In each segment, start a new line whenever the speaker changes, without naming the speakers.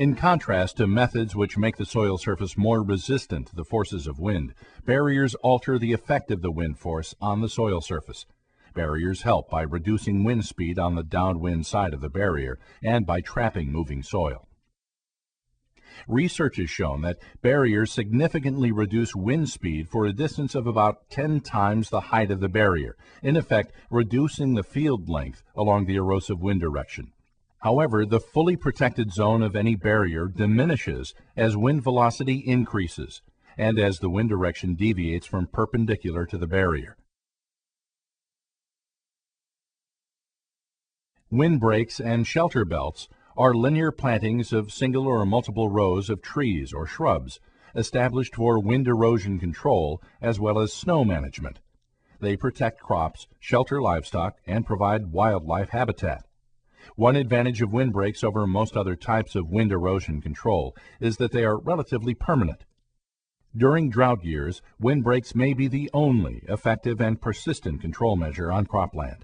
In contrast to methods which make the soil surface more resistant to the forces of wind, barriers alter the effect of the wind force on the soil surface. Barriers help by reducing wind speed on the downwind side of the barrier and by trapping moving soil. Research has shown that barriers significantly reduce wind speed for a distance of about 10 times the height of the barrier, in effect reducing the field length along the erosive wind direction. However, the fully protected zone of any barrier diminishes as wind velocity increases and as the wind direction deviates from perpendicular to the barrier. Windbreaks and shelter belts are linear plantings of single or multiple rows of trees or shrubs established for wind erosion control as well as snow management. They protect crops, shelter livestock, and provide wildlife habitat. One advantage of windbreaks over most other types of wind erosion control is that they are relatively permanent. During drought years, windbreaks may be the only effective and persistent control measure on cropland.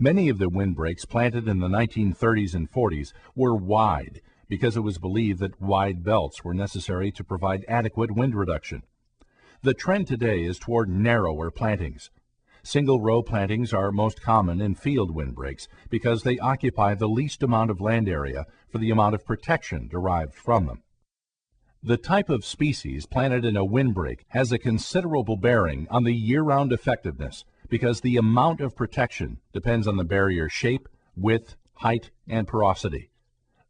Many of the windbreaks planted in the 1930s and 40s were wide because it was believed that wide belts were necessary to provide adequate wind reduction. The trend today is toward narrower plantings. Single row plantings are most common in field windbreaks because they occupy the least amount of land area for the amount of protection derived from them. The type of species planted in a windbreak has a considerable bearing on the year-round effectiveness because the amount of protection depends on the barrier shape, width, height, and porosity.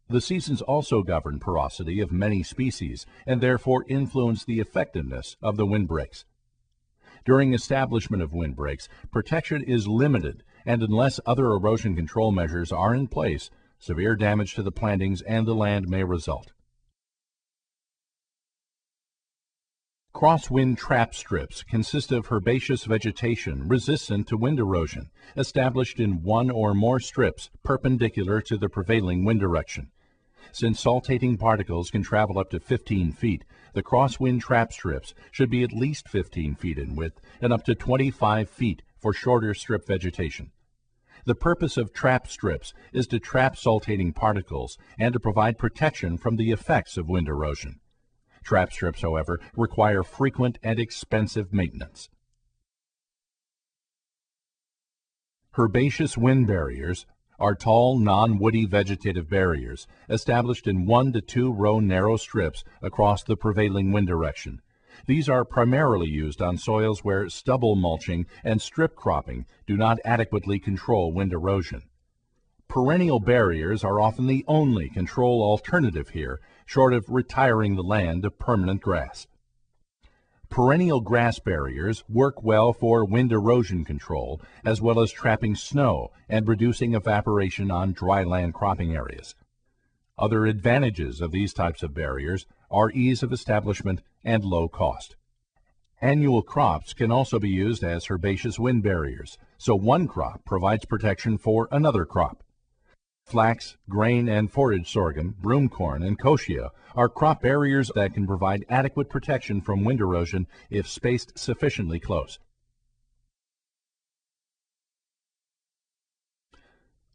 The seasons also govern porosity of many species and therefore influence the effectiveness of the windbreaks. During establishment of windbreaks, protection is limited, and unless other erosion control measures are in place, severe damage to the plantings and the land may result. Crosswind trap strips consist of herbaceous vegetation resistant to wind erosion, established in one or more strips perpendicular to the prevailing wind direction. Since saltating particles can travel up to 15 feet, the crosswind trap strips should be at least 15 feet in width and up to 25 feet for shorter strip vegetation. The purpose of trap strips is to trap saltating particles and to provide protection from the effects of wind erosion. Trap strips, however, require frequent and expensive maintenance. Herbaceous wind barriers are tall, non-woody vegetative barriers established in one to two row narrow strips across the prevailing wind direction. These are primarily used on soils where stubble mulching and strip cropping do not adequately control wind erosion. Perennial barriers are often the only control alternative here, short of retiring the land to permanent grass. Perennial grass barriers work well for wind erosion control, as well as trapping snow and reducing evaporation on dry land cropping areas. Other advantages of these types of barriers are ease of establishment and low cost. Annual crops can also be used as herbaceous wind barriers, so one crop provides protection for another crop. Flax, grain and forage sorghum, broomcorn, and kochia are crop barriers that can provide adequate protection from wind erosion if spaced sufficiently close.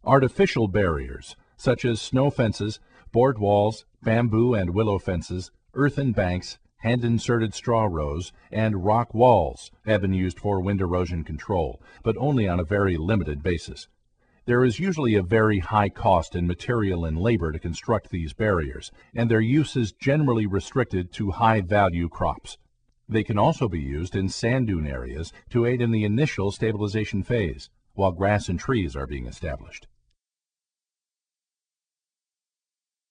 Artificial barriers, such as snow fences, board walls, bamboo and willow fences, earthen banks, hand-inserted straw rows, and rock walls have been used for wind erosion control, but only on a very limited basis. There is usually a very high cost in material and labor to construct these barriers, and their use is generally restricted to high-value crops. They can also be used in sand dune areas to aid in the initial stabilization phase, while grass and trees are being established.